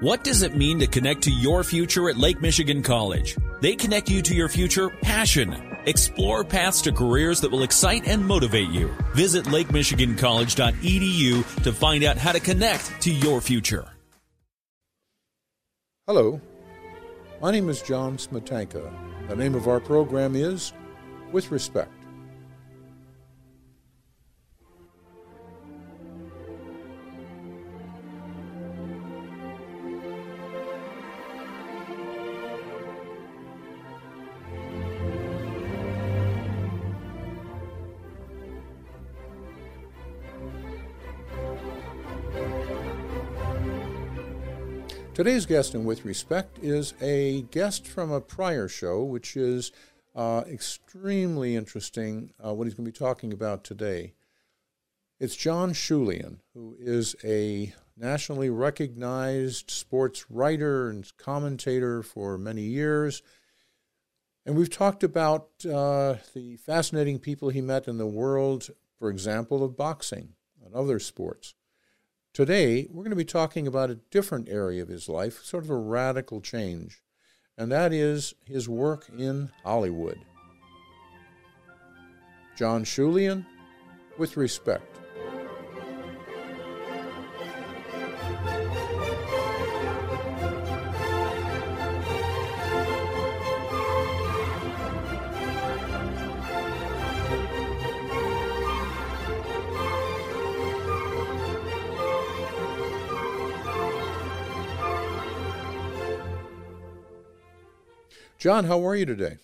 What does it mean to connect to your future at Lake Michigan College? They connect you to your future passion. Explore paths to careers that will excite and motivate you. Visit lakemichigancollege.edu to find out how to connect to your future. Hello, my name is John Smetanka. The name of our program is With Respect. Today's guest, and with respect, is a guest from a prior show, which is uh, extremely interesting. Uh, what he's going to be talking about today. It's John Schulian, who is a nationally recognized sports writer and commentator for many years. And we've talked about uh, the fascinating people he met in the world, for example, of boxing and other sports. Today, we're going to be talking about a different area of his life, sort of a radical change, and that is his work in Hollywood. John Schulian, with respect. John, how are you today?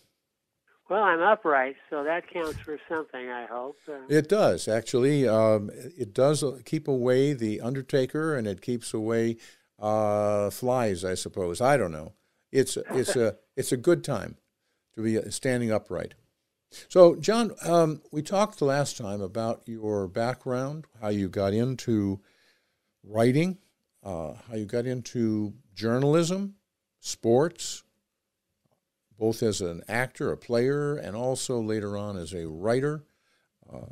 Well, I'm upright, so that counts for something, I hope. Uh, it does, actually. Um, it does keep away the undertaker and it keeps away uh, flies, I suppose. I don't know. It's, it's, a, it's a good time to be standing upright. So, John, um, we talked last time about your background, how you got into writing, uh, how you got into journalism, sports, both as an actor, a player, and also later on as a writer, uh,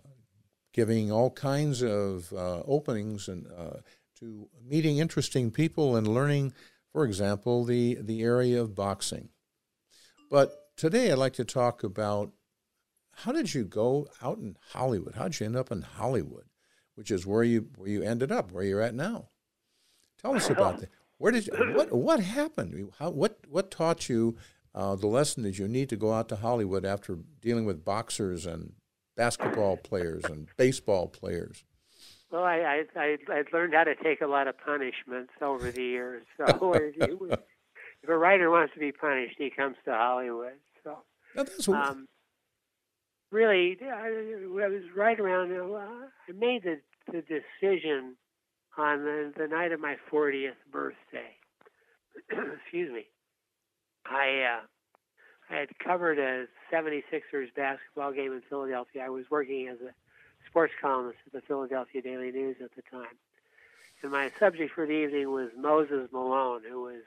giving all kinds of uh, openings and uh, to meeting interesting people and learning, for example, the, the area of boxing. But today I'd like to talk about how did you go out in Hollywood? How did you end up in Hollywood, which is where you where you ended up, where you're at now? Tell us about that. Where did you, what what happened? How, what what taught you uh, the lesson is you need to go out to Hollywood after dealing with boxers and basketball players and baseball players. Well, I I I learned how to take a lot of punishments over the years. So if, if a writer wants to be punished, he comes to Hollywood. So that's what... um, really, I, I was right around. Uh, I made the the decision on the, the night of my 40th birthday. Excuse me. I uh, I had covered a 76ers basketball game in Philadelphia. I was working as a sports columnist at the Philadelphia Daily News at the time. And my subject for the evening was Moses Malone, who was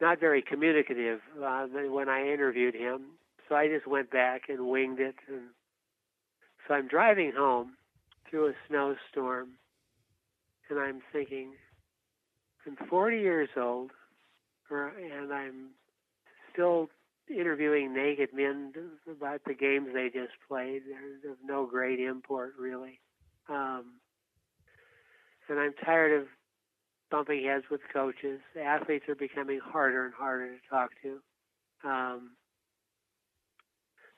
not very communicative uh, when I interviewed him. So I just went back and winged it. And so I'm driving home through a snowstorm, and I'm thinking, I'm 40 years old and I'm still interviewing naked men about the games they just played. They're of no great import, really. Um, and I'm tired of bumping heads with coaches. Athletes are becoming harder and harder to talk to. Um,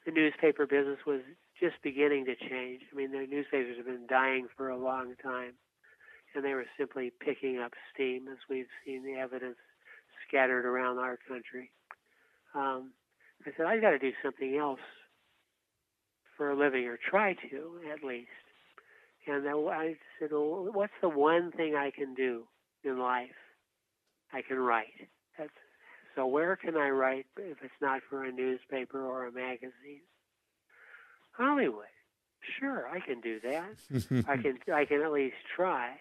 the newspaper business was just beginning to change. I mean, the newspapers have been dying for a long time, and they were simply picking up steam, as we've seen the evidence scattered around our country. Um, I said, I've got to do something else for a living, or try to at least. And I said, well, what's the one thing I can do in life? I can write. That's, so where can I write if it's not for a newspaper or a magazine? Hollywood. Sure, I can do that. I can I can at least try.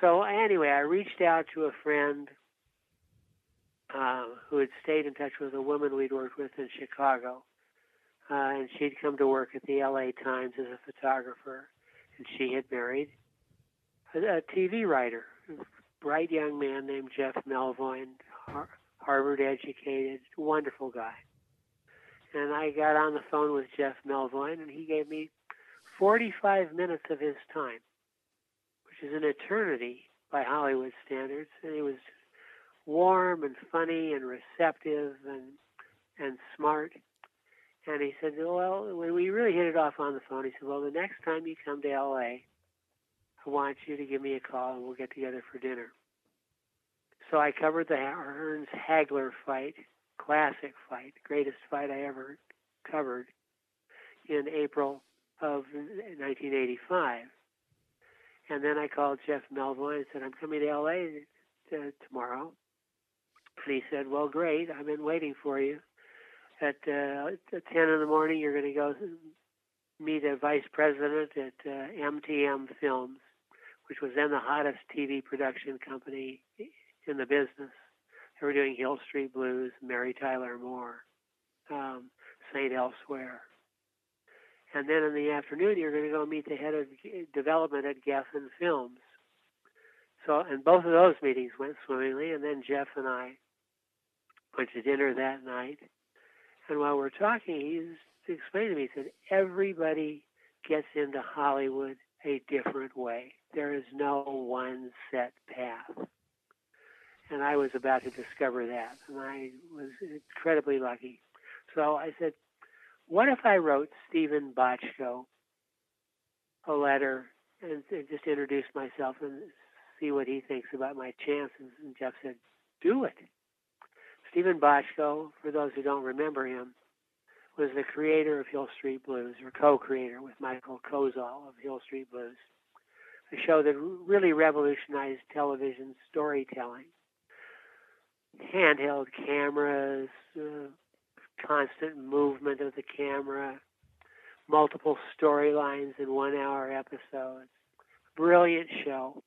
So anyway, I reached out to a friend uh, who had stayed in touch with a woman we'd worked with in Chicago. Uh, and she'd come to work at the LA Times as a photographer. And she had married a, a TV writer, a bright young man named Jeff Melvoin, Harvard educated, wonderful guy. And I got on the phone with Jeff Melvoin, and he gave me 45 minutes of his time, which is an eternity by Hollywood standards. And he was warm and funny and receptive and and smart. And he said, well, when we really hit it off on the phone, he said, well, the next time you come to L.A., I want you to give me a call and we'll get together for dinner. So I covered the Hearns Hagler fight, classic fight, greatest fight I ever covered, in April of 1985. And then I called Jeff Melvoin and said, I'm coming to LA to, uh, tomorrow. And he said, Well, great. I've been waiting for you. At, uh, at 10 in the morning, you're going to go meet a vice president at uh, MTM Films, which was then the hottest TV production company in the business. They were doing Hill Street Blues, Mary Tyler Moore, um, St. Elsewhere. And then in the afternoon, you're going to go meet the head of development at Geffen Films. So, and both of those meetings went swimmingly. And then Jeff and I went to dinner that night. And while we're talking, he's explaining to me, he said, everybody gets into Hollywood a different way. There is no one set path. And I was about to discover that, and I was incredibly lucky. So I said, what if I wrote Steven Bochco a letter and, and just introduce myself and see what he thinks about my chances? And Jeff said, do it. Steven Bochco, for those who don't remember him, was the creator of Hill Street Blues, or co-creator with Michael Kozoll of Hill Street Blues, a show that really revolutionized television storytelling. Handheld cameras, uh, constant movement of the camera, multiple storylines in one hour episodes. Brilliant show.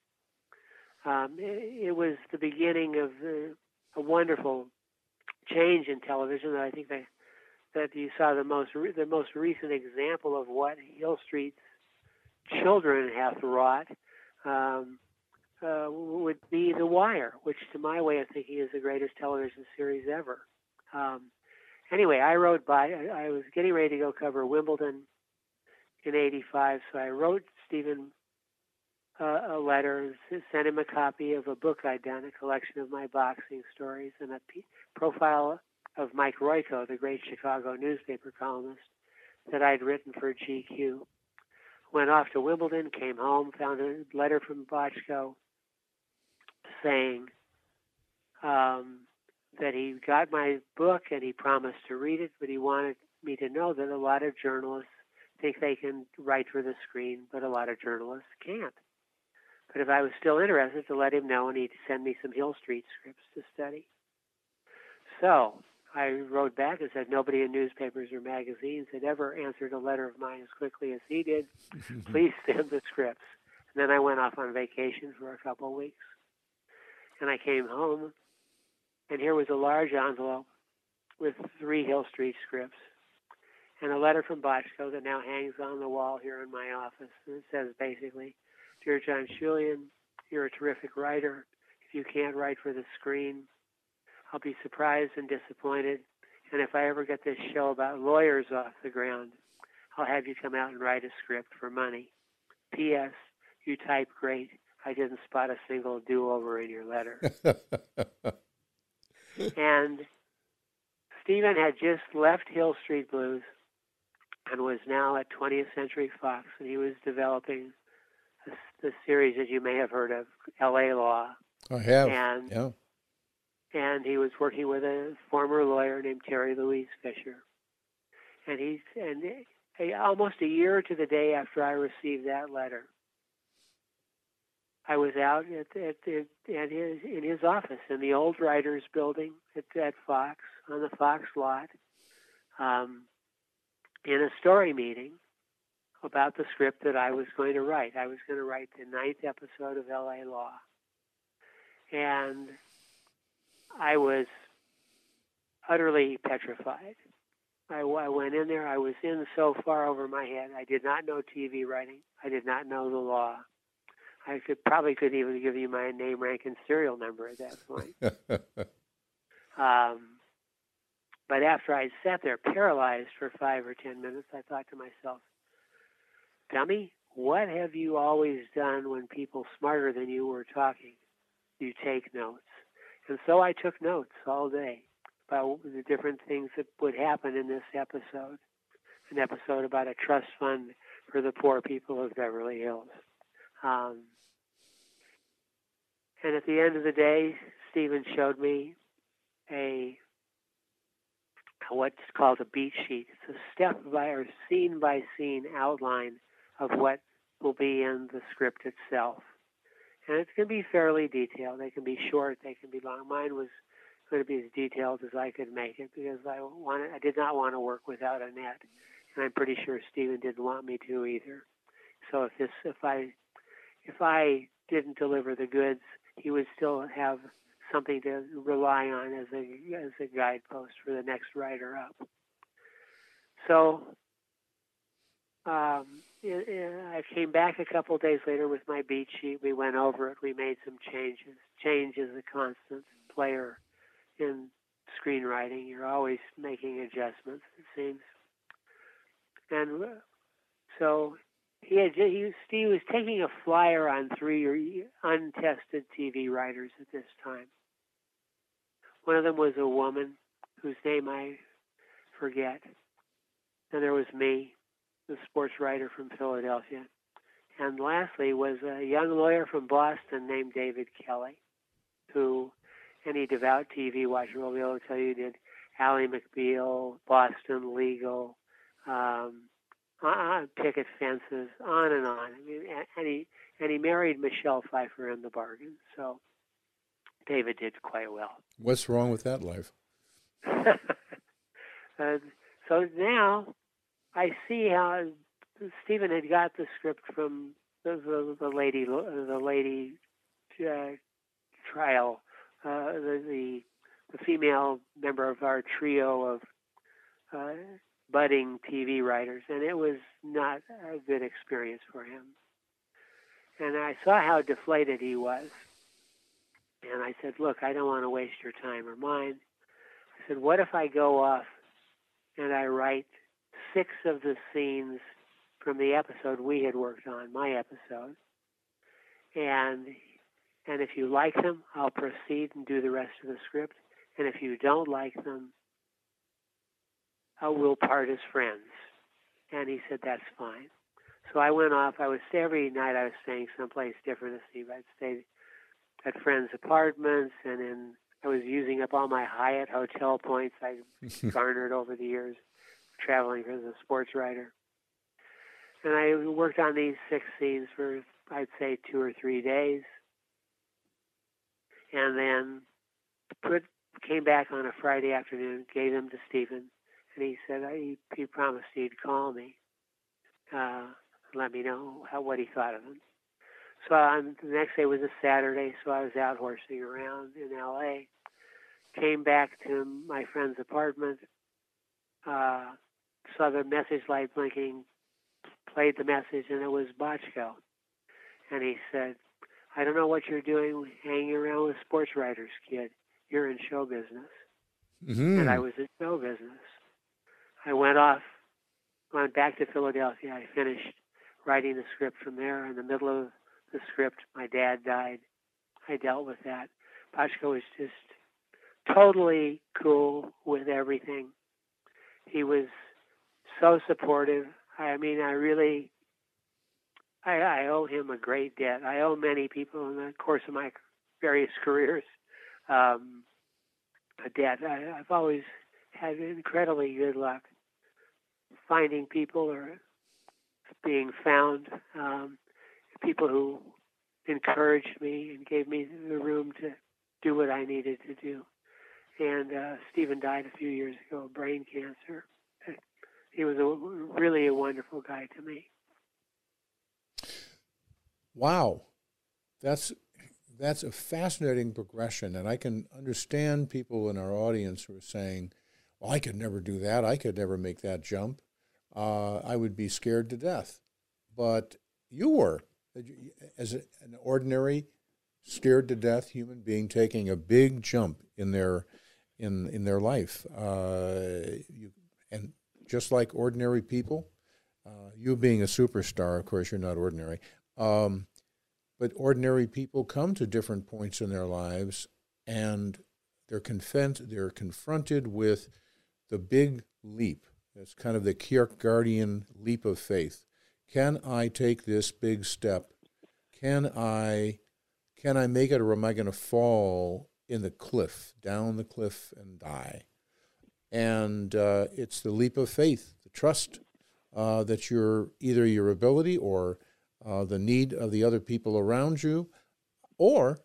Um, it, it, was the beginning of uh, a wonderful change in television I think that that you saw the most re- the most recent example of what Hill Street's children have wrought um, uh, would be The Wire, which to my way of thinking is the greatest television series ever. Um, anyway, I wrote by, I, I was getting ready to go cover Wimbledon in 85, so I wrote Steven uh, a letter, sent him a copy of a book I'd done, a collection of my boxing stories, and a p- profile of Mike Royko, the great Chicago newspaper columnist that I'd written for GQ. Went off to Wimbledon, came home, found a letter from Bochco saying, um, that he got my book and he promised to read it, but he wanted me to know that a lot of journalists think they can write for the screen, but a lot of journalists can't. But if I was still interested, to let him know and he'd send me some Hill Street scripts to study. So I wrote back and said nobody in newspapers or magazines had ever answered a letter of mine as quickly as he did. Please send the scripts. And then I went off on vacation for a couple of weeks. And I came home and here was a large envelope with three Hill Street scripts and a letter from Bochco that now hangs on the wall here in my office. And it says basically, Dear John Schulian, you're a terrific writer. If you can't write for the screen, I'll be surprised and disappointed. And if I ever get this show about lawyers off the ground, I'll have you come out and write a script for money. P.S. You type great. I didn't spot a single do over in your letter. and Steven had just left Hill Street Blues and was now at 20th Century Fox, and he was developing the series that you may have heard of, L.A. Law. I have. And, yeah. And he was working with a former lawyer named Terry Louise Fisher. And he's and a, almost a year to the day after I received that letter, I was out at, at, at, his in his office in the old writers building at, at Fox on the Fox lot, um, in a story meeting about the script that I was going to write. I was going to write the ninth episode of L.A. Law, and I was utterly petrified. I, I went in there. I was in so far over my head. I did not know TV writing. I did not know the law. I could probably couldn't even give you my name, rank, and serial number at that point. um, but after I sat there paralyzed for five or ten minutes, I thought to myself, "Dummy, what have you always done when people smarter than you were talking? You take notes." And so I took notes all day about the different things that would happen in this episode. An episode about a trust fund for the poor people of Beverly Hills. Um, and at the end of the day, Steven showed me a what's called a beat sheet. It's a step by or scene by scene outline of what will be in the script itself. And it's going to be fairly detailed. They can be short, they can be long. Mine was going to be as detailed as I could make it because I wanted I did not want to work without a net. And I'm pretty sure Steven didn't want me to either. So if this if I if I didn't deliver the goods, he would still have something to rely on as a as a guidepost for the next writer up. So um, I came back a couple of days later with my beat sheet. We went over it. We made some changes. Change is a constant player in screenwriting. You're always making adjustments. It seems. And uh, so he had he, Steve was taking a flyer on three untested TV writers at this time. One of them was a woman whose name I forget. And there was me, the sports writer from Philadelphia. And lastly was a young lawyer from Boston named David Kelley, who any devout TV watcher will be able to tell you did Ally McBeal, Boston Legal, um, uh, picket fences, on and on. I mean, and he and he married Michelle Pfeiffer in the bargain. So David did quite well. What's wrong with that life? and so now I see how Steven had got the script from the, the, the lady the lady uh, trial uh, the, the the female member of our trio of uh, budding TV writers, and it was not a good experience for him. And I saw how deflated he was. And I said, Look, I don't want to waste your time or mine. I said, What if I go off and I write six of the scenes from the episode we had worked on, my episode? And and if you like them, I'll proceed and do the rest of the script. And if you don't like them, uh, we'll part as friends. And he said, that's fine. So I went off. I was every night I was staying someplace different to Steve. I'd stay at friends' apartments, and in I was using up all my Hyatt hotel points I garnered over the years traveling as a sports writer. And I worked on these six scenes for I'd say two or three days, and then put came back on a Friday afternoon, gave them to Steven, and he said he, he promised he'd call me, uh, let me know how what he thought of them. So on the next day was a Saturday, so I was out horsing around in L.A. Came back to my friend's apartment, uh, saw the message light blinking, played the message, and it was Bochco. And he said, I don't know what you're doing hanging around with sports writers, kid. You're in show business. Mm-hmm. And I was in show business. I went off, went back to Philadelphia. I finished writing the script from there. In the middle of the script, my dad died. I dealt with that. Bochco was just totally cool with everything. He was so supportive. I mean, I really, I, I owe him a great debt. I owe many people in the course of my various careers um, a debt. I, I've always had incredibly good luck finding people or being found, um, people who encouraged me and gave me the room to do what I needed to do. And uh, Steven died a few years ago of brain cancer. He was a, really a wonderful guy to me. Wow, that's that's a fascinating progression, and I can understand people in our audience who are saying, "Well, I could never do that. I could never make that jump. Uh, I would be scared to death." But you were, as a, an ordinary, scared to death human being taking a big jump in their in in their life. Uh, you, and just like ordinary people, uh, you being a superstar, of course, you're not ordinary. Um, but ordinary people come to different points in their lives, and they're confront, they're confronted with the big leap. It's kind of the Kierkegaardian leap of faith. Can I take this big step? Can I can I make it or am I going to fall in the cliff, down the cliff and die? And uh, it's the leap of faith, the trust uh, that your either your ability or uh, the need of the other people around you, or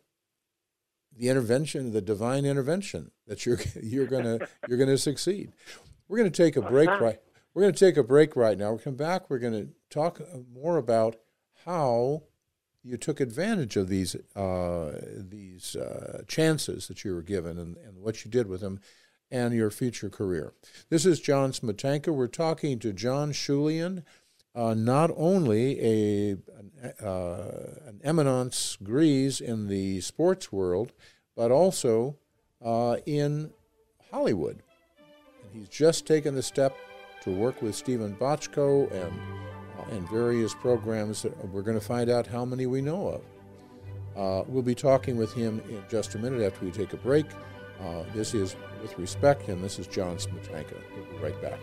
the intervention, the divine intervention that you're you're gonna you're gonna succeed. We're gonna take a break right. We're gonna take a break right now. We come back. We're gonna talk more about how you took advantage of these uh, these uh, chances that you were given and, and what you did with them and your future career. This is John Smetanka. We're talking to John Schulian, uh, not only a an, uh, an, eminence grise in the sports world, but also uh, in Hollywood. And he's just taken the step to work with Steven Bochco and and various programs that we're going to find out how many we know of. Uh, we'll be talking with him in just a minute after we take a break. Uh, this is With Respect, and this is John Smetanka. We'll be right back.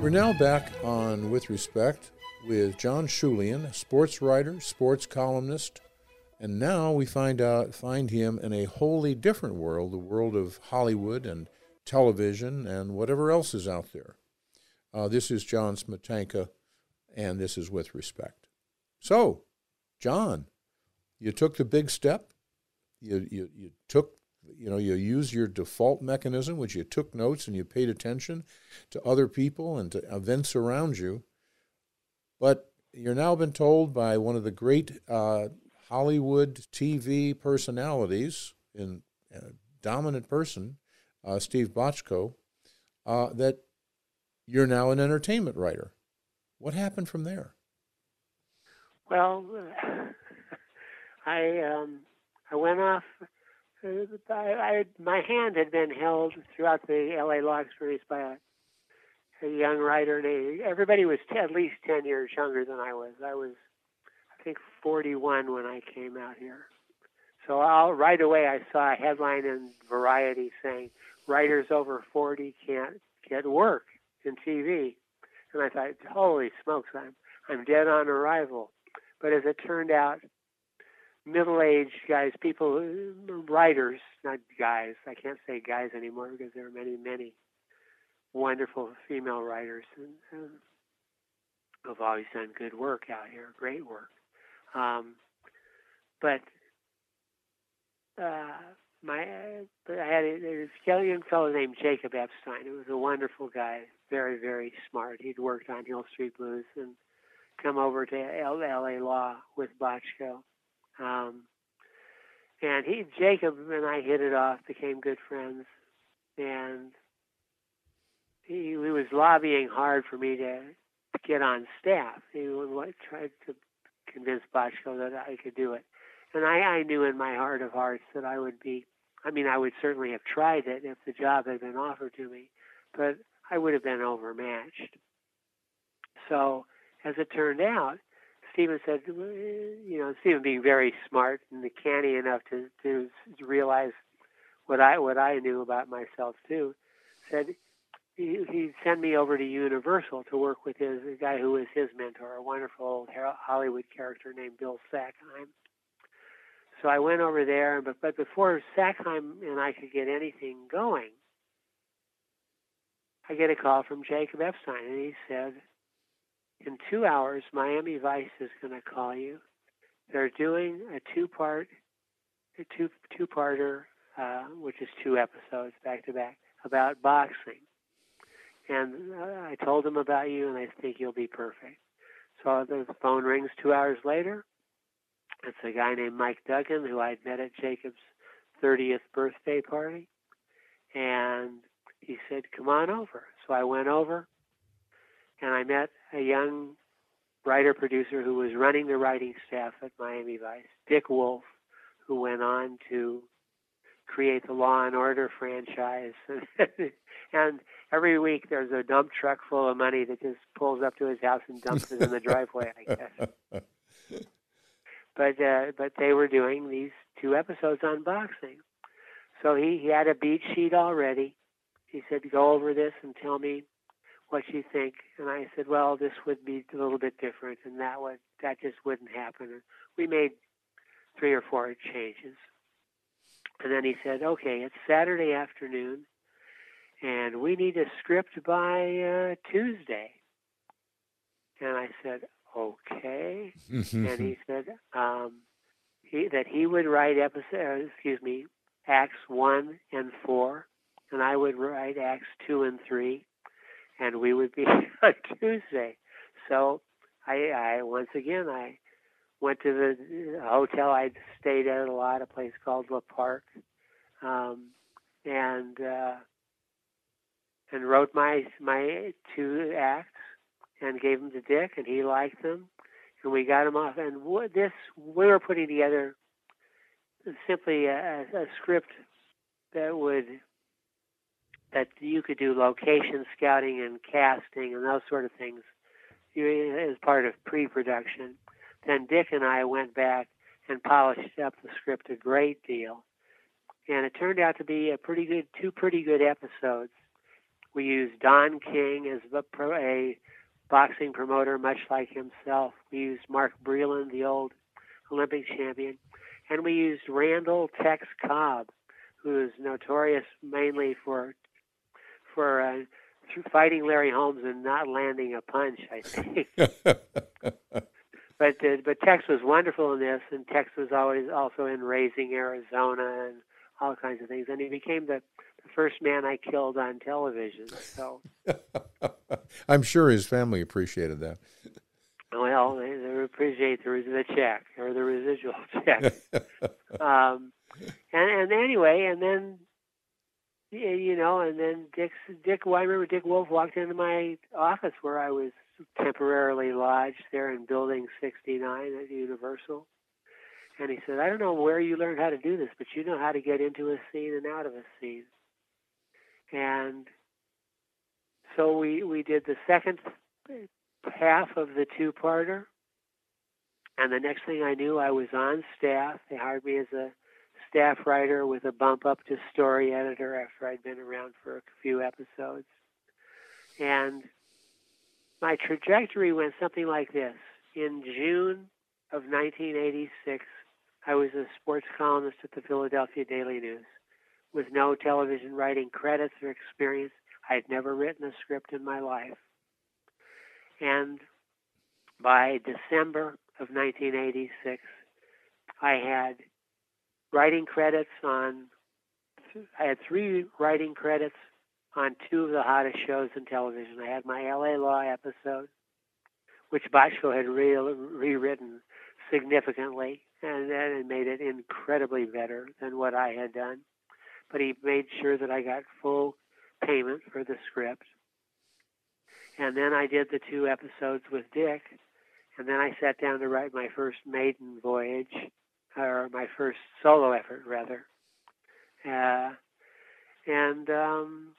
We're now back on With Respect with John Schulian, sports writer, sports columnist, and now we find out find him in a wholly different world, the world of Hollywood and television and whatever else is out there. Uh, this is John Smetanka, and this is With Respect. So, John, you took the big step. You, you, you took you know you use your default mechanism which you took notes and you paid attention to other people and to events around you but you're now been told by one of the great uh, hollywood tv personalities in a dominant person uh, steve bochco uh, that you're now an entertainment writer. What happened from there? Well i um, i went off I, I, my hand had been held throughout the LA law experience by a, a young writer. Named, everybody was t- at least 10 years younger than I was. I was, I think, 41 when I came out here. So I'll, right away I saw a headline in Variety saying, writers over 40 can't get work in TV. And I thought, holy smokes, I'm, I'm dead on arrival. But as it turned out, middle-aged guys, people, writers, not guys. I can't say guys anymore because there are many, many wonderful female writers and, have always done good work out here, great work. Um, but uh, my, I had a, a young fellow named Jacob Epstein. He was a wonderful guy, very, very smart. He'd worked on Hill Street Blues and come over to L.A. Law with Bochco um, and he, Jacob, and I hit it off, became good friends, and he, he was lobbying hard for me to get on staff. He tried to convince Bochco that I could do it, and I, I knew in my heart of hearts that I would be. I mean, I would certainly have tried it if the job had been offered to me, but I would have been overmatched. So, as it turned out, Steven said, eh, you know, Steven being very smart and canny enough to, to realize what I what I knew about myself too, said he, send me over to Universal to work with his guy who was his mentor, a wonderful old Hollywood character named Bill Sackheim. So I went over there, but but before Sackheim and I could get anything going, I get a call from Jacob Epstein, and he said, in two hours, Miami Vice is going to call you. They're doing a two-part, a two two-parter, uh, which is two episodes back to back about boxing, and uh, I told him about you, and I think you'll be perfect. So the phone rings two hours later. It's a guy named Mike Duggan who I'd met at Jacob's 30th birthday party, and he said, "Come on over." So I went over, and I met a young writer producer who was running the writing staff at Miami Vice, Dick Wolf, who went on to create the Law and Order franchise. and every week there's a dump truck full of money that just pulls up to his house and dumps it in the driveway, I guess. But uh, but they were doing these two episodes on boxing. So he, he had a beat sheet already. He said, Go over this and tell me what you think. And I said, Well, this would be a little bit different and that would that just wouldn't happen. And we made three or four changes. And then he said, okay, it's Saturday afternoon, and we need a script by uh, Tuesday. And I said, okay. and he said um, he, that he would write episode, uh, excuse me, acts one and four, and I would write acts two and three, and we would be on Tuesday. So I, I once again I went to the hotel I'd stayed at a lot, a place called Le Parc, um, and uh, and wrote my my two acts and gave them to Dick, and he liked them, and we got them off. And this we were putting together simply a, a script that would that you could do location scouting and casting and those sort of things as part of pre-production then Dick and I went back and polished up the script a great deal. And it turned out to be a pretty good, two pretty good episodes. We used Don King as a, a boxing promoter, much like himself. We used Mark Breland, the old Olympic champion. And we used Randall Tex Cobb, who is notorious mainly for for uh, fighting Larry Holmes and not landing a punch, I think. but uh, but Tex was wonderful in this, and Tex was always also in Raising Arizona and all kinds of things, and he became the, the first man I killed on television. So I'm sure his family appreciated that. Well, they, they appreciate the, the check or the residual check. um, and and anyway, and then you know, and then Dick Dick. Well, I remember Dick Wolf walked into my office where I was temporarily lodged there in Building 69 at Universal. And he said, I don't know where you learned how to do this, but you know how to get into a scene and out of a scene. And so we, we did the second half of the two parter. And the next thing I knew, I was on staff. They hired me as a staff writer with a bump up to story editor after I'd been around for a few episodes. And my trajectory went something like this. In June of 1986, I was a sports columnist at the Philadelphia Daily News with no television writing credits or experience. I had never written a script in my life. And by December of 1986, I had writing credits on, I had three writing credits on two of the hottest shows in television. I had my LA Law episode, which Bochco had re- rewritten significantly and then made it incredibly better than what I had done. But he made sure that I got full payment for the script. And then I did the two episodes with Dick, and then I sat down to write my first maiden voyage, or my first solo effort, rather. Uh, and um,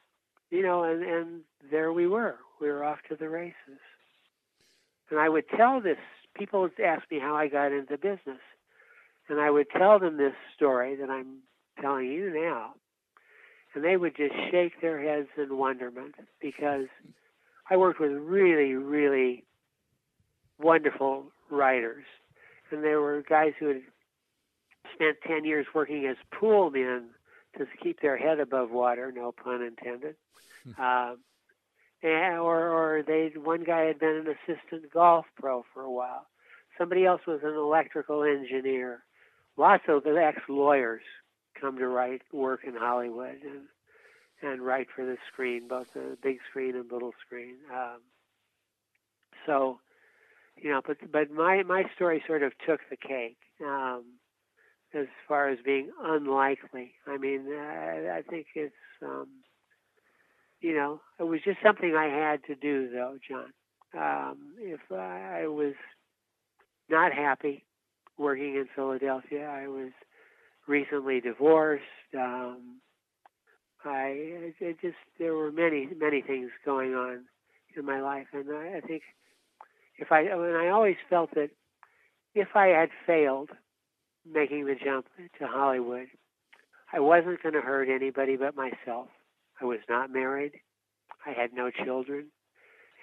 you know, and, and there we were. We were off to the races. And I would tell this, people would ask me how I got into business. And I would tell them this story that I'm telling you now. And they would just shake their heads in wonderment because I worked with really, really wonderful writers. And there were guys who had spent 10 years working as pool men to keep their head above water, no pun intended. um, and, or, or they one guy had been an assistant golf pro for a while. Somebody else was an electrical engineer. Lots of ex lawyers come to write work in Hollywood, and and write for the screen, both the big screen and little screen. Um, so, you know, but but my my story sort of took the cake um, as far as being unlikely. I mean, I, I think it's um, you know, it was just something I had to do, though, John. Um, if I was not happy working in Philadelphia, I was recently divorced. Um, I it just there were many many things going on in my life, and I, I think if I and I always felt that if I had failed making the jump to Hollywood, I wasn't going to hurt anybody but myself. I was not married. I had no children,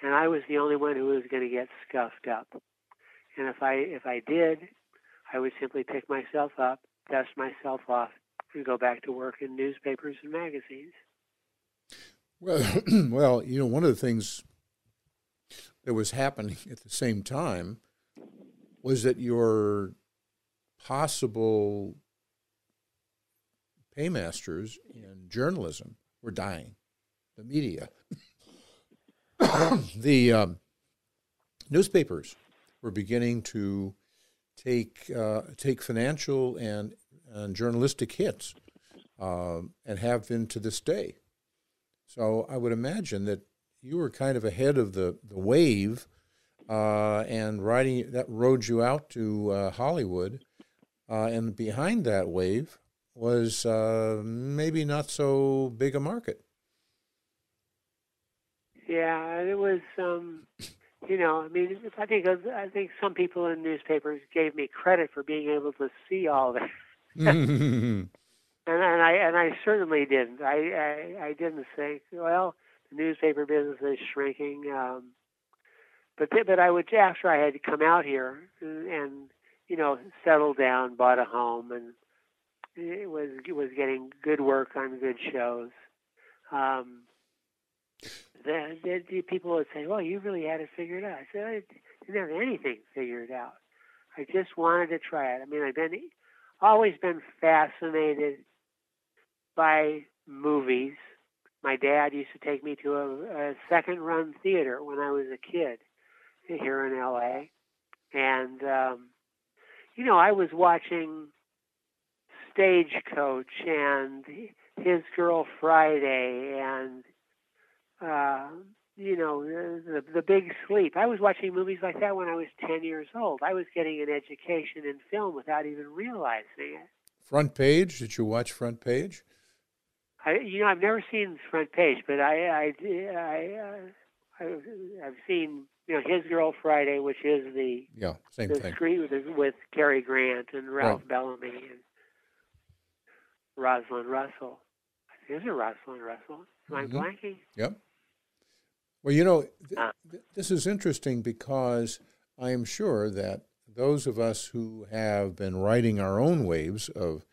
and I was the only one who was going to get scuffed up. And if I if I did, I would simply pick myself up, dust myself off, and go back to work in newspapers and magazines. Well, well, you know, one of the things that was happening at the same time was that your possible paymasters in journalism were dying. The media, the um, newspapers were beginning to take uh, take financial and, and journalistic hits, um, and have been to this day. So I would imagine that you were kind of ahead of the the wave, uh, and riding that rode you out to uh, Hollywood, uh, and behind that wave was uh, maybe not so big a market. Yeah, it was. Um, you know, I mean, I think I think some people in newspapers gave me credit for being able to see all that, and, and I and I certainly didn't. I, I I didn't think, well, the newspaper business is shrinking. Um, but th- but I would after I had come out here and, and you know settled down, bought a home, and it was it was getting good work on good shows. Um, then, then people would say, "Well, you really had it figured out." I said, "I didn't have anything figured out. I just wanted to try it. I mean, I've been always been fascinated by movies. My dad used to take me to a, a second-run theater when I was a kid here in L.A., and um, you know, I was watching Stagecoach and His Girl Friday and uh, you know, the, the Big Sleep. I was watching movies like that when I was 10 years old. I was getting an education in film without even realizing it. Front Page? Did you watch Front Page? I, you know, I've never seen Front Page, but I, I, I, uh, I I've seen, you know, His Girl Friday, which is the yeah same the thing screen with, with Cary Grant and Ralph Right. Bellamy and Rosalind Russell. Is it Rosalind Russell? Am I Mhm. blanking? Yep. Well, you know, th- Ah. th- this is interesting because I am sure that those of us who have been riding our own waves of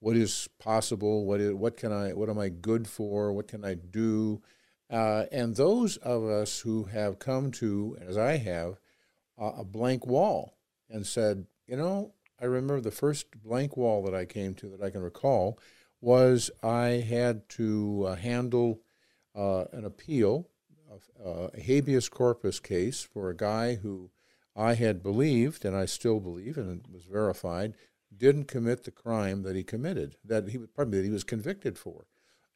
what is possible, what is, what can I, what am I good for, what can I do, uh, and those of us who have come to, as I have, uh, a blank wall and said, you know, I remember the first blank wall that I came to that I can recall was I had to uh, handle uh, an appeal, uh, a habeas corpus case for a guy who I had believed, and I still believe, and it was verified, didn't commit the crime that he committed, that he was probably that he was convicted for.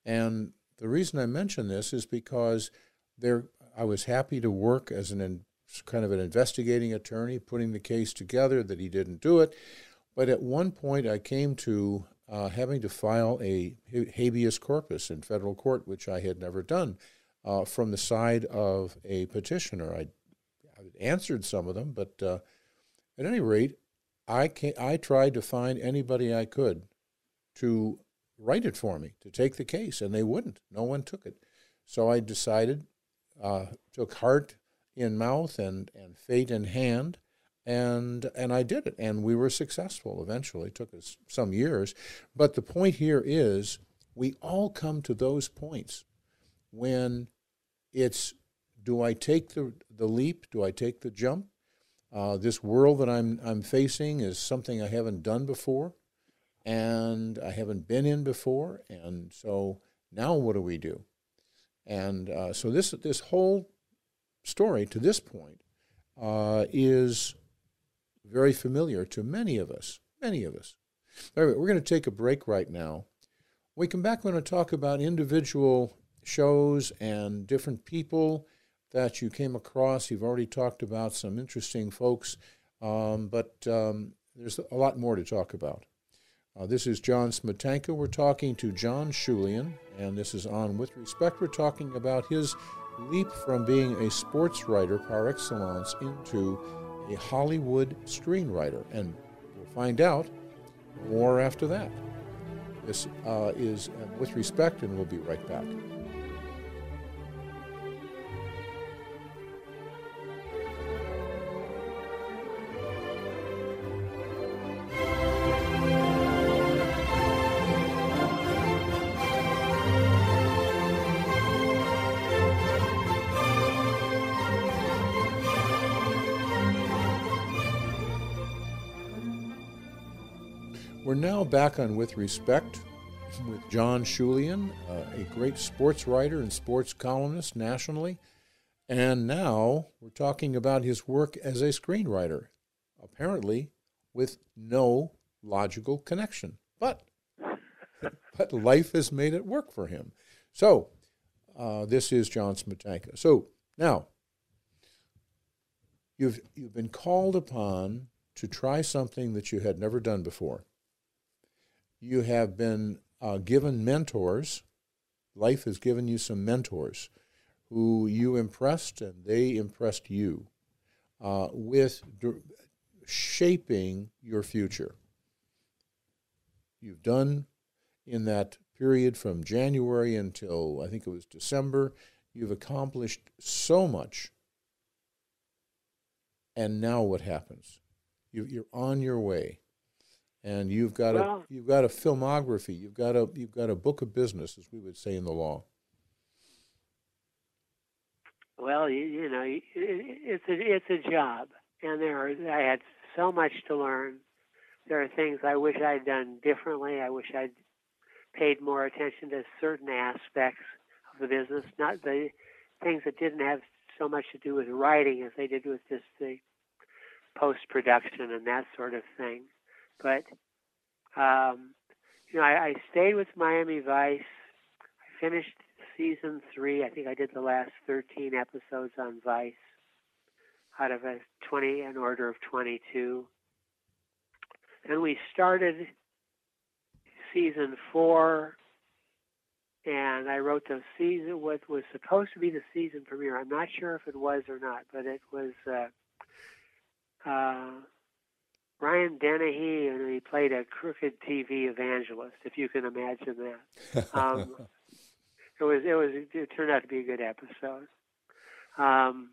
And the reason I mention this is because there, I was happy to work as an in, kind of an investigating attorney, putting the case together that he didn't do it. But at one point, I came to uh, having to file a habeas corpus in federal court, which I had never done, uh, from the side of a petitioner. I, I answered some of them, but uh, at any rate, I I tried to find anybody I could to write it for me, to take the case, and they wouldn't. No one took it. So I decided, uh, took heart in mouth and, and fate in hand, and and I did it, and we were successful. Eventually, it took us some years, but the point here is we all come to those points when it's do I take the the leap? Do I take the jump? Uh, this world that I'm I'm facing is something I haven't done before, and I haven't been in before, and so Now what do we do? And uh, so this this whole story to this point uh, is very familiar to many of us. Many of us. All right, we're going to take a break right now. When we come back, we're going to talk about individual shows and different people that you came across. You've already talked about some interesting folks, um, but um, there's a lot more to talk about. Uh, this is John Smetanka. We're talking to John Schulian, and this is on With Respect. We're talking about his leap from being a sports writer par excellence into a Hollywood screenwriter. And we'll find out more after that. This uh, is uh, With Respect, and we'll be right back. Back on With Respect with John Schulian, uh, a great sports writer and sports columnist nationally. And now we're talking about his work as a screenwriter, apparently with no logical connection. But, but life has made it work for him. So, uh, this is John Smetanka. So, now, you've, you've been called upon to try something that you had never done before you have been uh, given mentors. Life has given you some mentors who you impressed and they impressed you uh, with d- shaping your future. You've done in that period from January until I think it was December, you've accomplished so much. And now what happens? You, you're on your way and you've got well, a you've got a filmography, you've got a you've got a book of business, as we would say in the law. Well, you, you know, it's a it's a job, and there are I had so much to learn. There are things I wish I'd done differently. I wish I'd paid more attention to certain aspects of the business, not the things that didn't have so much to do with writing as they did with just the post production and that sort of thing. But um, you know, I, I stayed with Miami Vice. I finished season three. I think I did the last 13 episodes on Vice out of a 20, an order of 22. And we started season four, and I wrote the season, what was supposed to be the season premiere. I'm not sure if it was or not, but it was uh, uh, Brian Dennehy, and he played a crooked TV evangelist, if you can imagine that. Um, it was it was it turned out to be a good episode. Um,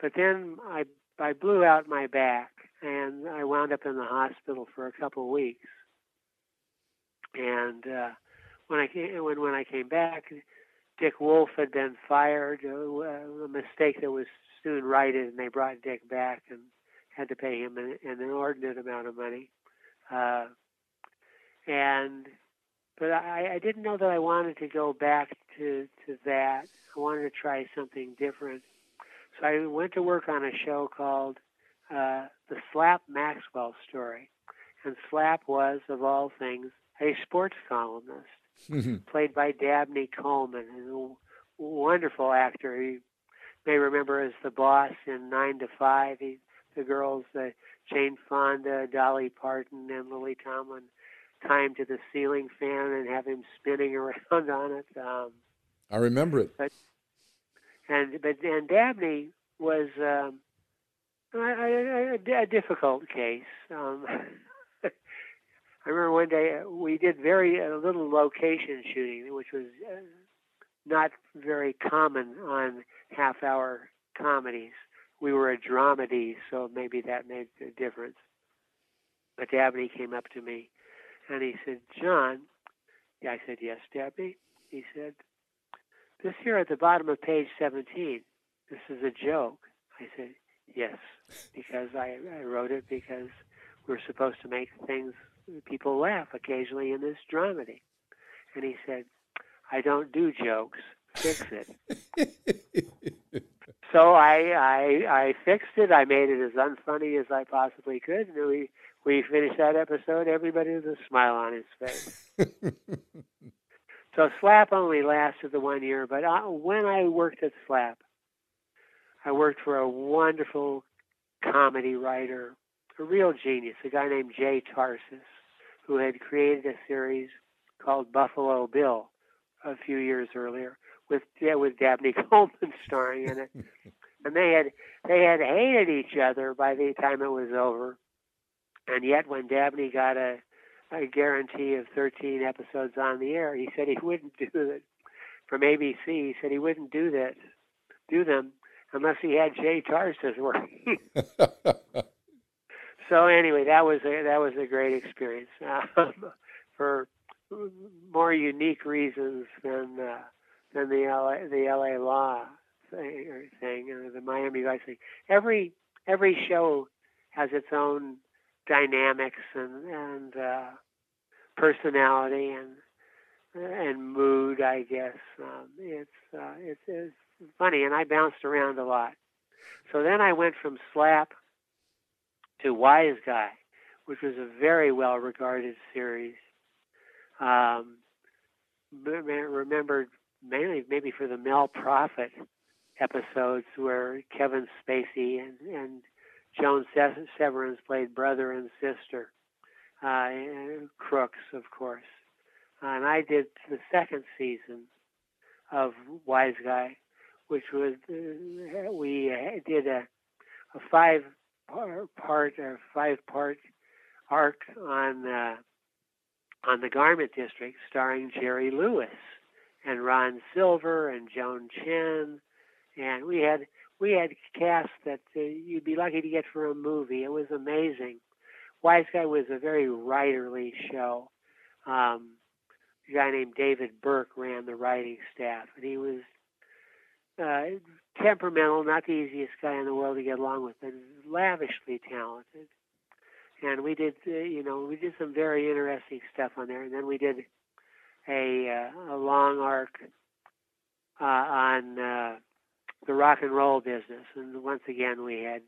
but then I I blew out my back, and I wound up in the hospital for a couple of weeks. And uh, when I came, when when I came back, Dick Wolf had been fired, uh, a mistake that was soon righted, and they brought Dick back and had to pay him an, an inordinate amount of money. Uh, and but I, I didn't know that I wanted to go back to, to that. I wanted to try something different. So I went to work on a show called uh, The Slap Maxwell Story. And Slap was, of all things, a sports columnist, mm-hmm. played by Dabney Coleman, a wonderful actor. You may remember as the boss in Nine to Five. He the girls, uh, Jane Fonda, Dolly Parton, and Lily Tomlin, tie him to the ceiling fan and have him spinning around on it. Um, I remember it. But and but and Dabney was um, a, a, a difficult case. Um, I remember one day uh, we did very a little location shooting, which was uh, not very common on half-hour comedies we were a dramedy, so maybe that made a difference. But Dabney came up to me and he said, John, I said, yes, Dabney. He said, this here at the bottom of page 17, this is a joke. I said, yes, because I, I wrote it because we're supposed to make things, people laugh occasionally in this dramedy. And he said, I don't do jokes. Fix it. so I, I I fixed it. I made it as unfunny as I possibly could, and we we finished that episode. Everybody with a smile on his face. so Slap only lasted the one year, but I, when I worked at Slap, I worked for a wonderful comedy writer, a real genius, a guy named Jay Tarses, who had created a series called Buffalo Bill a few years earlier with yeah, with Dabney Coleman starring in it. and they had they had hated each other by the time it was over. And yet when Dabney got a a guarantee of 13 episodes on the air, he said he wouldn't do it from ABC. He said he wouldn't do that, do them unless he had Jay Tarses working. so anyway, that was a that was a great experience um, for more unique reasons than uh, than the LA the LA Law thing, or thing or the Miami Vice thing. Every every show has its own dynamics and and uh, personality and and mood. I guess um, it's uh, it's it's funny, and I bounced around a lot. So then I went from Slap to Wise Guy, which was a very well regarded series. Um, remembered mainly maybe for the Mel Profitt episodes where Kevin Spacey and, and Joan Severance played brother and sister, uh, and crooks, of course. And I did the second season of Wise Guy, which was uh, we did a, a five part or five part arc on uh, on the Garment District, starring Jerry Lewis and Ron Silver and Joan Chen, and we had we had cast that uh, you'd be lucky to get for a movie. It was amazing. Wise Guy was a very writerly show. Um, a guy named David Burke ran the writing staff, and he was uh, temperamental, not the easiest guy in the world to get along with, but lavishly talented. And we did, uh, you know, we did some very interesting stuff on there. And then we did a uh, a long arc uh, on uh, the rock and roll business, and once again we had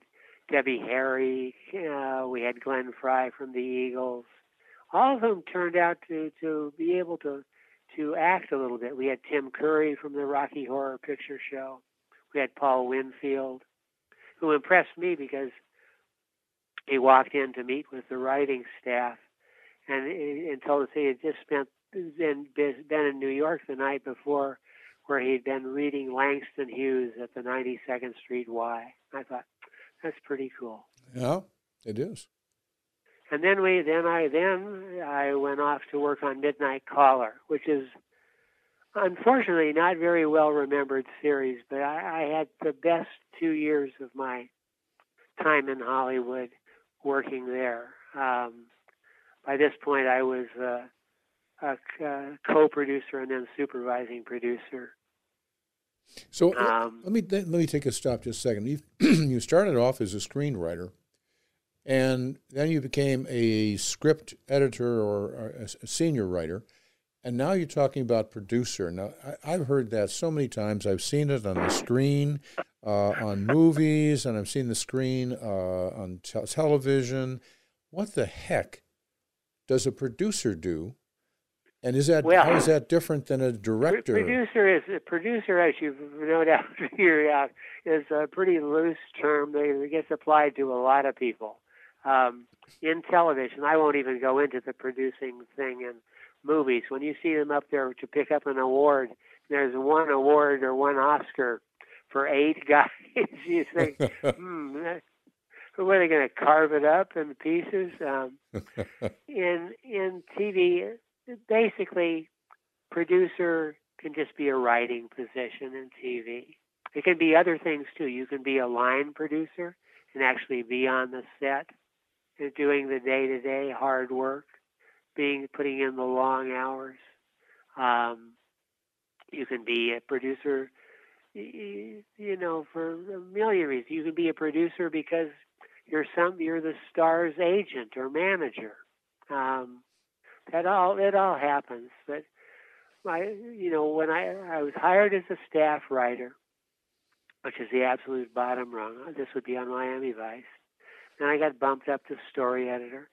Debbie Harry, uh, we had Glenn Frey from the Eagles. All of them turned out to to be able to to act a little bit. We had Tim Curry from the Rocky Horror Picture Show. We had Paul Winfield, who impressed me because he walked in to meet with the writing staff and, and told us he had just spent been, been in New York the night before where he'd been reading Langston Hughes at the 92nd Street Y. I thought, that's pretty cool. Yeah, it is. And then we then I then I went off to work on Midnight Caller, which is unfortunately not very well remembered series, but I, I had the best two years of my time in Hollywood working there. Um, by this point, I was uh, a, co-producer and then supervising producer. So um, let me let me take a stop just a second. You, you started off as a screenwriter, and then you became a script editor or a, senior writer, and now you're talking about producer. Now I, have heard that so many times. I've seen it on the screen, uh, on movies, and I've seen the screen uh, on te- television. What the heck does a producer do and is that well, how is that different than a director? Producer is a producer, as you've no doubt figured out, is a pretty loose term that gets applied to a lot of people. Um, in television, I won't even go into the producing thing in movies. When you see them up there to pick up an award, there's one award or one Oscar for eight guys. you think, hmm, who are they going to carve it up in pieces? Um, in in TV, basically, producer can just be a writing position in TV. It can be other things too. You can be a line producer and actually be on the set and doing the day to day hard work, being putting in the long hours. Um, you can be a producer, you know, for a million reasons. You can be a producer because you're some you're the star's agent or manager. Um, that all it all happens. But I, you know, when I I was hired as a staff writer, which is the absolute bottom rung. This would be on Miami Vice, and I got bumped up to story editor.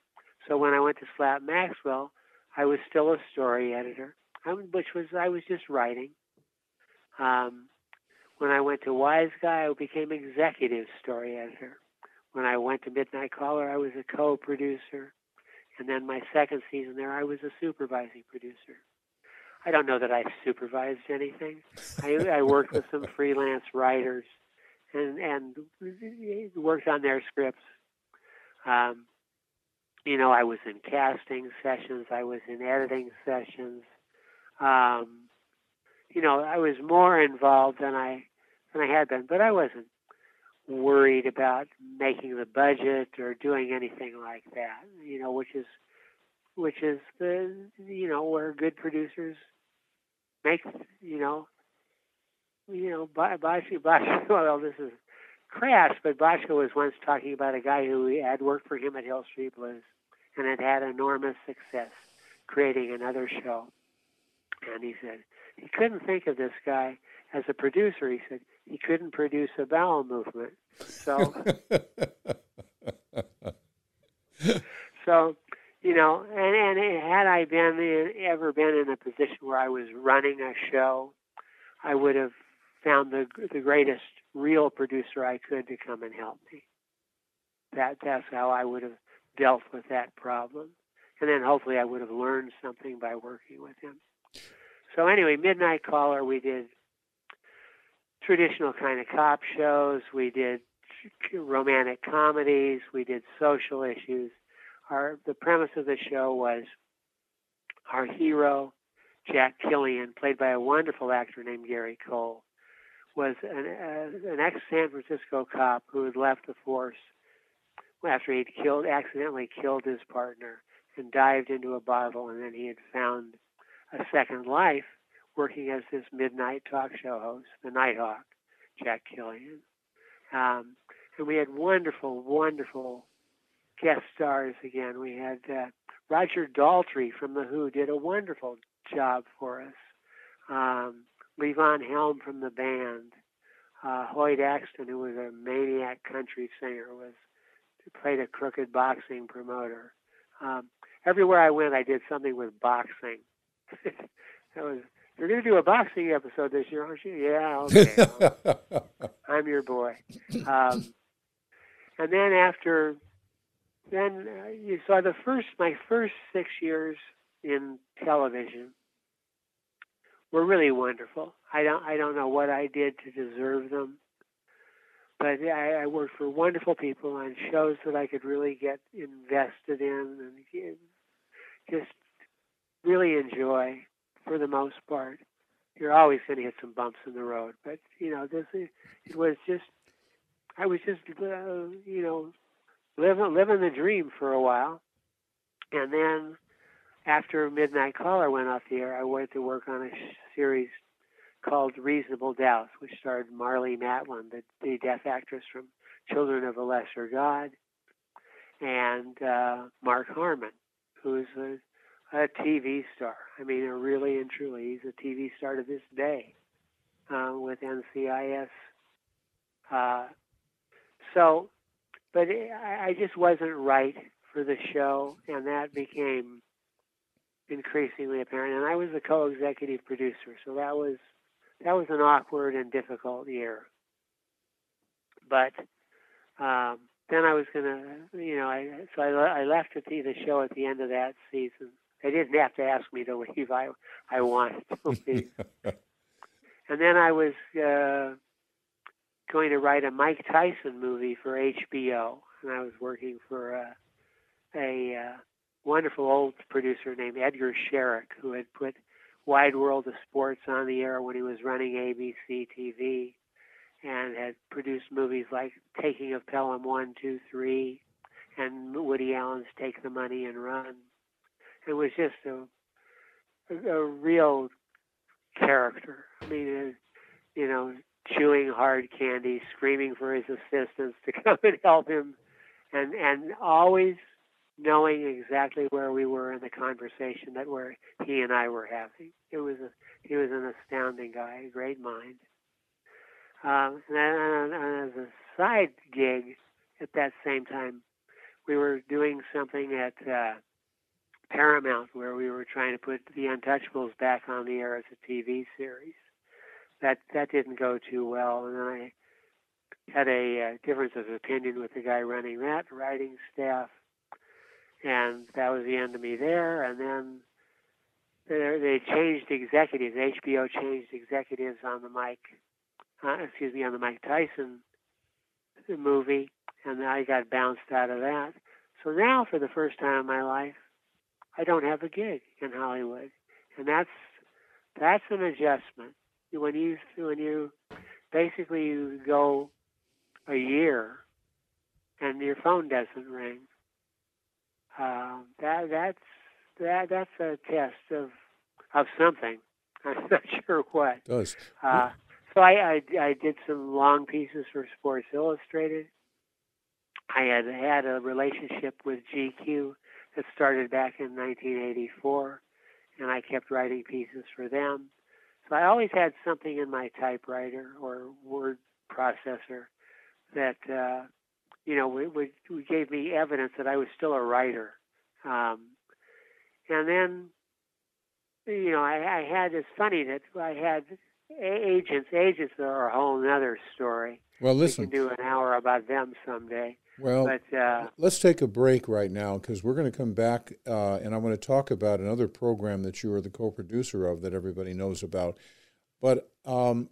So when I went to Slap Maxwell, I was still a story editor, which was I was just writing. Um, when I went to Wise Guy, I became executive story editor. When I went to Midnight Caller, I was a co-producer, and then my second season there, I was a supervising producer. I don't know that I supervised anything. I, I worked with some freelance writers and and worked on their scripts. Um, you know, I was in casting sessions. I was in editing sessions. Um, you know, I was more involved than I than I had been, but I wasn't worried about making the budget or doing anything like that. You know, which is which is the you know where good producers make you know you know Bochco Bochco well this is crass but Bochco was once talking about a guy who had worked for him at Hill Street Blues and had had enormous success creating another show and he said he couldn't think of this guy as a producer he said he couldn't produce a bowel movement so so you know, and, and had I been in, ever been in a position where I was running a show, I would have found the the greatest real producer I could to come and help me. That that's how I would have dealt with that problem, and then hopefully I would have learned something by working with him. So anyway, Midnight Caller, we did traditional kind of cop shows. We did romantic comedies. We did social issues our the premise of the show was our hero, Jack Killian, played by a wonderful actor named Gary Cole, was an, uh, an ex San Francisco cop who had left the force after he'd killed accidentally killed his partner and dived into a bottle, and then he had found a second life working as this midnight talk show host, the Nighthawk, Jack Killian. Um, and we had wonderful, wonderful guest stars again. We had uh, Roger Daltrey from The Who did a wonderful job for us. Um, Levon Helm from the band. Uh, Hoyt Axton, who was a maniac country singer, was played a crooked boxing promoter. Um, everywhere I went, I did something with boxing. that was you're going to do a boxing episode this year, aren't you? Yeah, okay. I'm your boy. Um, and then after then uh, you saw the first my first six years in television were really wonderful. I don't I don't know what I did to deserve them, but I, I worked for wonderful people on shows that I could really get invested in and just really enjoy for the most part. You're always going to hit some bumps in the road, but you know this it was just I was just uh, you know living living the dream for a while, and then after Midnight Caller went off the air, I went to work on a series called Reasonable Doubts, which starred Marlee Matlin, the, the deaf actress from Children of a Lesser God, and uh, Mark Harmon, who's a, a TV star. I mean, really and truly, he's a TV star to this day uh, with NCIS. Uh, so but I, I just wasn't right for the show, and that became increasingly apparent. And I was the co-executive producer, so that was that was an awkward and difficult year. But um, then I was gonna, you know, I so I, I left the, the show at the end of that season. They didn't have to ask me to leave. I I wanted to leave. and then I was uh, going to write a Mike Tyson movie for HBO, and I was working for a, a uh, wonderful old producer named Edgar Scherick, who had put Wide World of Sports on the air when he was running ABC TV, and had produced movies like Taking of Pelham One, Two, Three, and Woody Allen's Take the Money and Run. It was just a a, real character. I mean, you know, chewing hard candy, screaming for his assistants to come and help him, and and always knowing exactly where we were in the conversation that where he and I were having. It was a, he was an astounding guy, a great mind. Um, and, and, and as a side gig, at that same time, we were doing something at uh, Paramount where we were trying to put The Untouchables back on the air as a TV series. That that didn't go too well, and I had a uh, difference of opinion with the guy running that writing staff, and that was the end of me there. And then they, changed executives. HBO changed executives on the Mike, uh, excuse me, on the Mike Tyson movie, and I got bounced out of that. So now, for the first time in my life, I don't have a gig in Hollywood, and that's that's an adjustment. When you when you basically you go a year and your phone doesn't ring, uh, that that's that that's a test of of something. I'm not sure what. It does. Uh, so I, I I did some long pieces for Sports Illustrated. I had had a relationship with GQ that started back in 1984, and I kept writing pieces for them. So I always had something in my typewriter or word processor that uh, you know we, we gave me evidence that I was still a writer. Um, and then you know I, I had it's funny that I had agents. Agents are a whole other story. Well, listen, we can do an hour about them someday. Well, but, uh, let's take a break right now because we're going to come back uh, and I want to talk about another program that you are the co-producer of that everybody knows about. But um,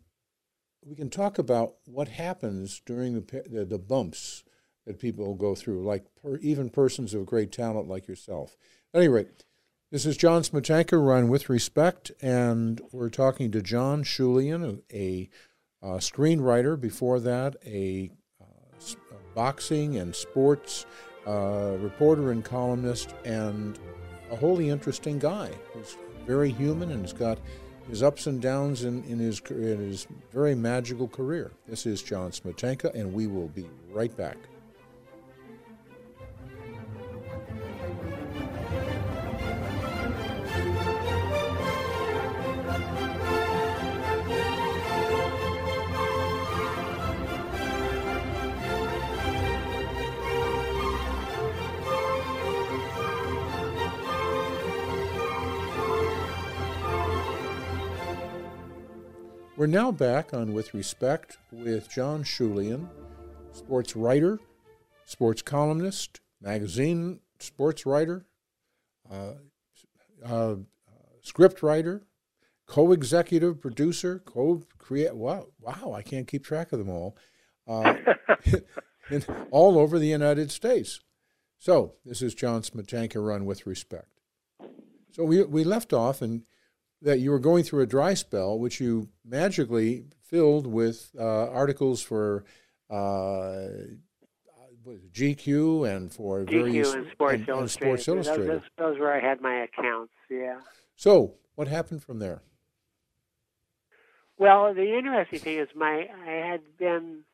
we can talk about what happens during the the, the bumps that people go through, like per, even persons of great talent like yourself. At any rate, this is John Smetanka, run with respect, and we're talking to John Schulian, a, a screenwriter. Before that, a boxing and sports uh, reporter and columnist, and a wholly interesting guy who's very human and has got his ups and downs in, in, his, in his very magical career. This is John Smetanka, and we will be right back. We're now back on With Respect with John Schulian, sports writer, sports columnist, magazine sports writer, uh, uh, script writer, co-executive producer, co-create. Wow, wow! I can't keep track of them all. Uh, in, all over the United States. So this is John Smetanka run with respect. So we we left off and that you were going through a dry spell, which you magically filled with uh, articles for uh, GQ and for GQ various and Sports and, Illustrated. And Sports Illustrated. Those, those, were I had my accounts. Yeah. So what happened from there? Well, the interesting thing is my I had been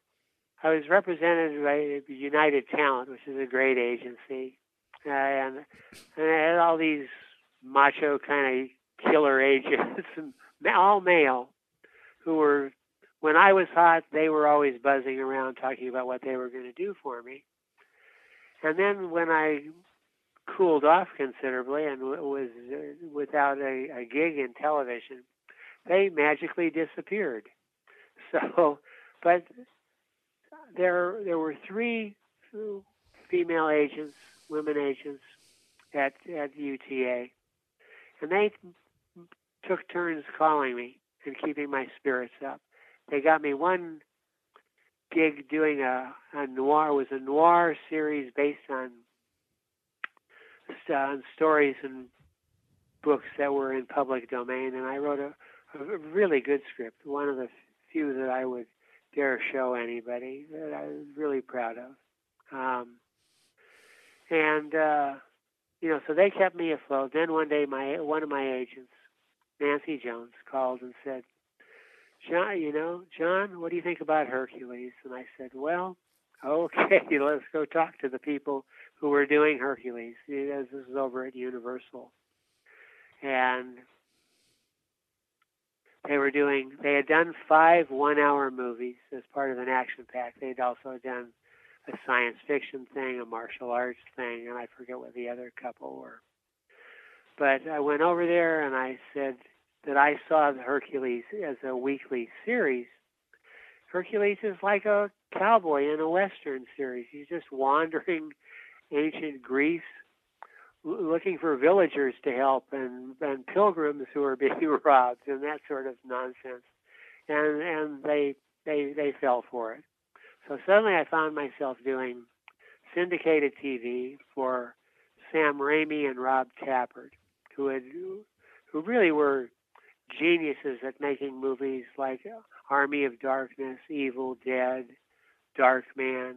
I was represented by United Talent, which is a great agency, uh, and, and I had all these macho kind of killer agents, and all male, who were, when I was hot, they were always buzzing around talking about what they were going to do for me. And then when I cooled off considerably and was uh, without a, a gig in television, they magically disappeared. So, but there there were three female agents, women agents at at UTA, and they took turns calling me and keeping my spirits up. They got me one gig doing a, a noir. It was a noir series based on on stories and books that were in public domain, and I wrote a, a really good script. One of the few that I would dare show anybody that I was really proud of. Um, and uh, you know, so they kept me afloat. Then one day, my one of my agents Nancy Jones called and said, John, you know, John, what do you think about Hercules? And I said, well, okay, let's go talk to the people who were doing Hercules. This is over at Universal, and they were doing. They had done five one-hour movies as part of an action pack. They'd also done a science fiction thing, a martial arts thing, and I forget what the other couple were. But I went over there and I said that I saw Hercules as a weekly series. Hercules is like a cowboy in a western series. He's just wandering ancient Greece looking for villagers to help and, and pilgrims who are being robbed and that sort of nonsense. And and they they they fell for it. So suddenly I found myself doing syndicated TV for Sam Raimi and Rob Tapert, who had who really were geniuses at making movies like Army of Darkness, Evil Dead, Dark Man.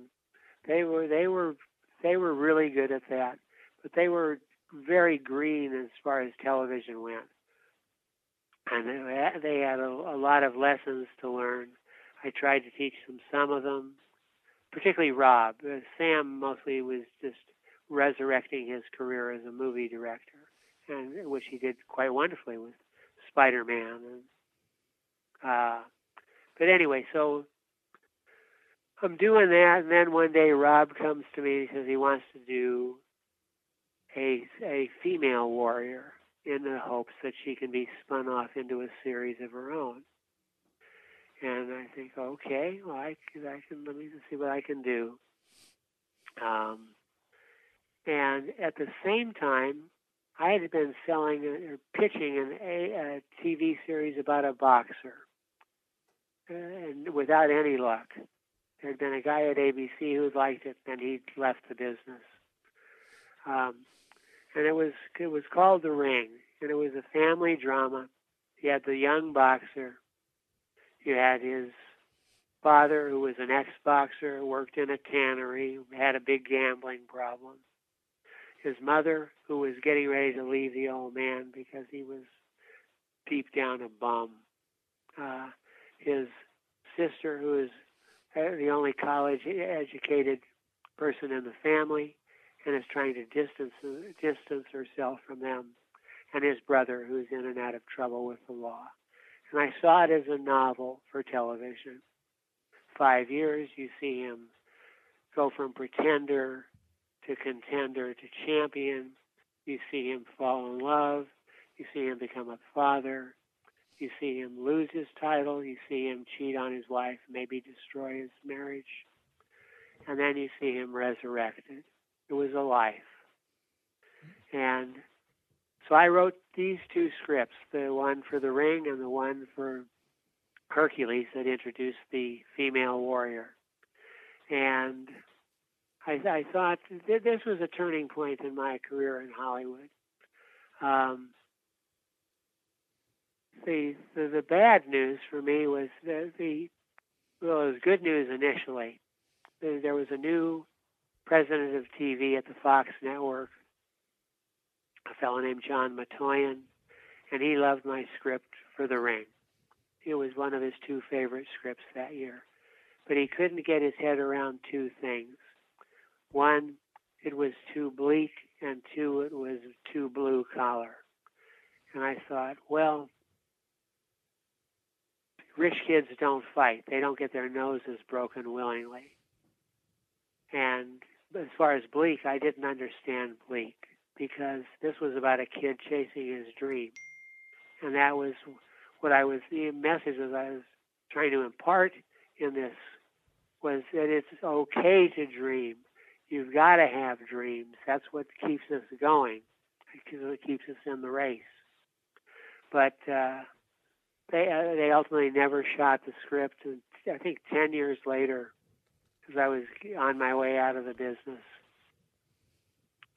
They were they were they were really good at that, but they were very green as far as television went, and they had a, a lot of lessons to learn. I tried to teach them some of them, particularly Rob. Uh, Sam mostly was just resurrecting his career as a movie director, and which he did quite wonderfully with Spider-Man. Uh, but anyway, so I'm doing that, and then one day Rob comes to me and says he wants to do a a female warrior in the hopes that she can be spun off into a series of her own. And I think, okay, well, I, I can let me see what I can do. Um, and at the same time, I had been selling or pitching an, a, a TV series about a boxer, uh, and without any luck. There had been a guy at ABC who liked it, and he left the business. Um, and it was it was called The Ring, and it was a family drama. You had the young boxer. You had his father, who was an ex-boxer, worked in a tannery, had a big gambling problem. His mother, who was getting ready to leave the old man because he was deep down a bum. Uh, his sister, who is uh, the only college educated person in the family and is trying to distance distance herself from them, and his brother who's in and out of trouble with the law. And I saw it as a novel for television. Five years, you see him go from pretender to contender to champion. You see him fall in love. You see him become a father. You see him lose his title. You see him cheat on his wife, maybe destroy his marriage. And then you see him resurrected. It was a life. And so I wrote these two scripts the one for The Ring and the one for Hercules that introduced the female warrior. And I, I thought th- this was a turning point in my career in Hollywood. Um, the, the the bad news for me was the, the well, it was good news initially. There was a new president of TV at the Fox network, a fellow named John Matoian, and he loved my script for The Ring. It was one of his two favorite scripts that year. But he couldn't get his head around two things. One, it was too bleak, and two, it was too blue collar. And I thought, well, rich kids don't fight. They don't get their noses broken willingly. And as far as Bleak, I didn't understand Bleak because this was about a kid chasing his dream. And that was what I was, the message that I was trying to impart in this was that it's okay to dream. You've got to have dreams. That's what keeps us going, because it keeps us in the race. But uh, they uh, they ultimately never shot the script, and I think ten years later, because I was on my way out of the business.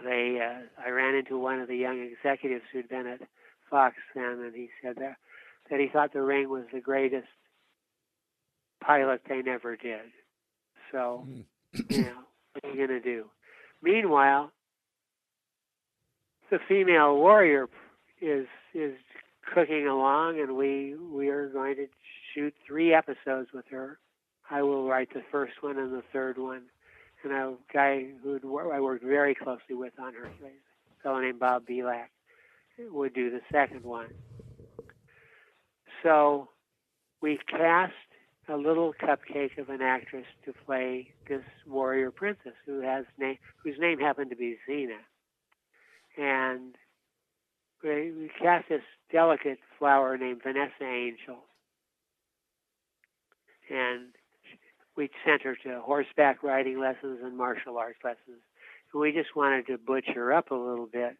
They, uh, I ran into one of the young executives who'd been at Fox then, and he said that that he thought The Ring was the greatest pilot they never did. So, you know, what are you going to do? Meanwhile, the female warrior is is cooking along, and we we are going to shoot three episodes with her I will write the first one and the third one. And a guy who I worked very closely with on Hercules, a fellow named Bob Bielak, would do the second one. So we cast a little cupcake of an actress to play this warrior princess who has name whose name happened to be Xena. And we, we cast this delicate flower named Vanessa Angel. And we sent her to horseback riding lessons and martial arts lessons. And we just wanted to butch her up a little bit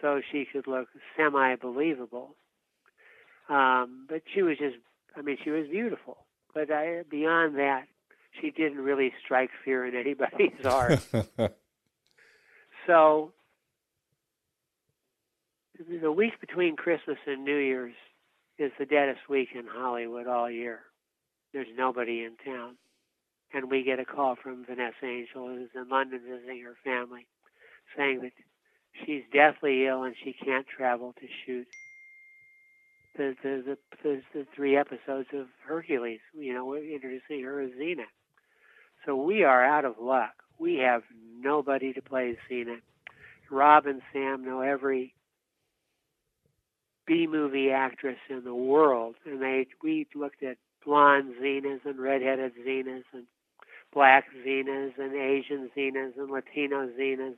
so she could look semi believable. Um, but she was just, I mean, she was beautiful. But I, beyond that, she didn't really strike fear in anybody's heart. so the week between Christmas and New Year's is the deadest week in Hollywood all year. There's nobody in town. And we get a call from Vanessa Angel, who's in London visiting her family, saying that she's deathly ill and she can't travel to shoot the the the, the, three episodes of Hercules. You know, we're introducing her as Xena. So we are out of luck. We have nobody to play Xena. Rob and Sam know every B movie actress in the world, and they we looked at blonde Xenas and redheaded Xenas and black Xenas and Asian Xenas and Latino Xenas,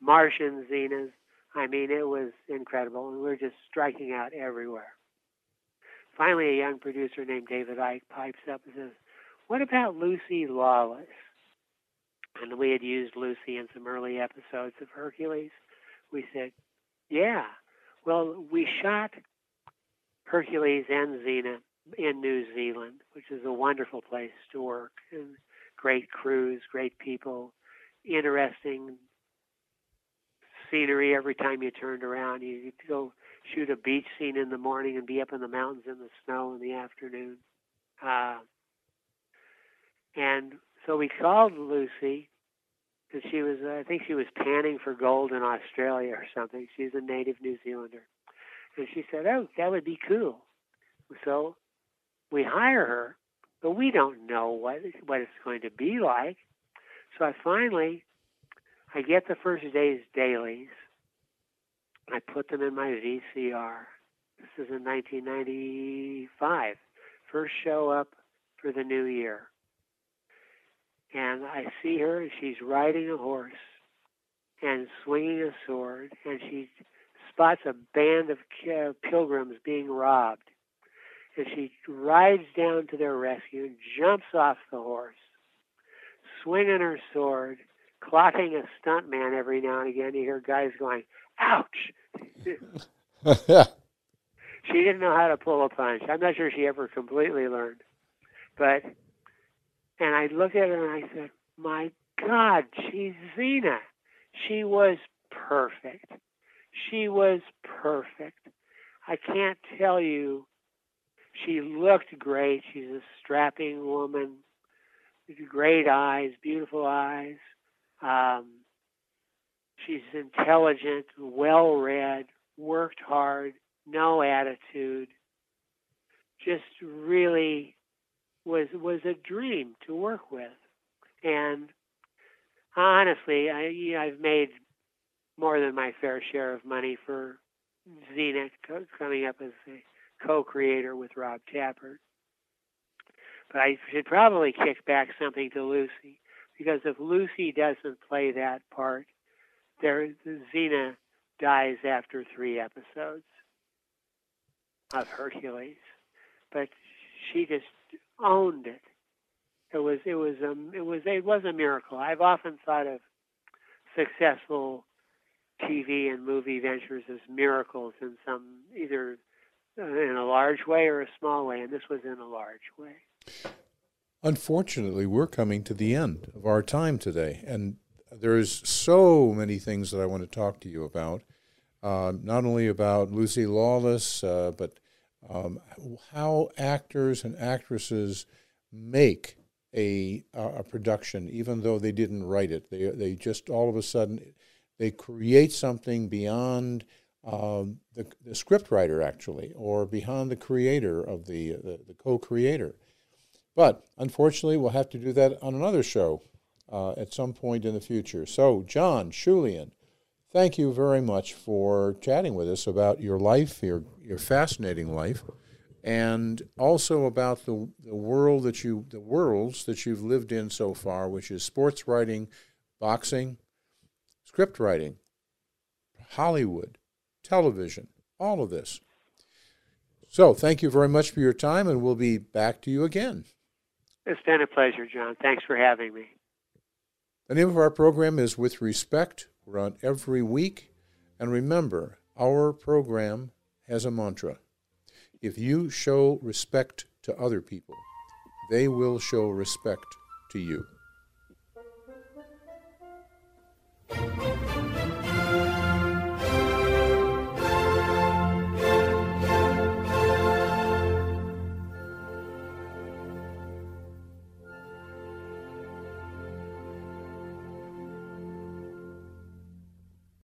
Martian Xenas. I mean, it was incredible, and we we're just striking out everywhere. Finally, a young producer named David Eick pipes up and says, What about Lucy Lawless? And we had used Lucy in some early episodes of Hercules. We said, Yeah. Well, we shot Hercules and Xena in New Zealand, which is a wonderful place to work. And great crews, great people, interesting scenery every time you turned around. You go shoot a beach scene in the morning and be up in the mountains in the snow in the afternoon. Uh, and so we called Lucy, and she was, I think she was panning for gold in Australia or something. She's a native New Zealander. And she said, Oh, that would be cool. So we hire her, but we don't know what, what it's going to be like. So I finally, I get the first day's dailies, I put them in my VCR. This is in 1995. First show up for the new year. And I see her, and she's riding a horse and swinging a sword, and she spots a band of uh, pilgrims being robbed. And she rides down to their rescue and jumps off the horse, swinging her sword, clocking a stuntman every now and again. You hear guys going, ouch. she didn't know how to pull a punch. I'm not sure she ever completely learned. But, and I looked at her and I said, my God, she's Xena. She was perfect. She was perfect. I can't tell you. She looked great. She's a strapping woman, great eyes, beautiful eyes. Um, She's intelligent, well read, worked hard, no attitude. Just really was was a dream to work with. And honestly, I you know, I've made more than my fair share of money for Xena coming up as a co-creator with Rob Tapert. But I should probably kick back something to Lucy because if Lucy doesn't play that part, there Xena dies after three episodes of Hercules, but she just owned it. It was it was a it was it was a miracle. I've often thought of successful TV and movie ventures as miracles in some either in a large way or a small way, and this was in a large way. Unfortunately, we're coming to the end of our time today, and there's so many things that I want to talk to you about. Uh, not only about Lucy Lawless, uh, but um, how actors and actresses make a, a production, even though they didn't write it. They, they just all of a sudden they create something beyond um, the, the script writer, actually, or beyond the creator of the, the, the co creator. But unfortunately, we'll have to do that on another show uh, at some point in the future. So, John Schulian, thank you very much for chatting with us about your life, your, your fascinating life, and also about the, the world that you the worlds that you've lived in so far, which is sports writing, boxing, script writing, Hollywood, television, all of this. So, thank you very much for your time, and we'll be back to you again. It's been a pleasure, John. Thanks for having me. The name of our program is With Respect. We're on every week. And remember, our program has a mantra. If you show respect to other people, they will show respect to you.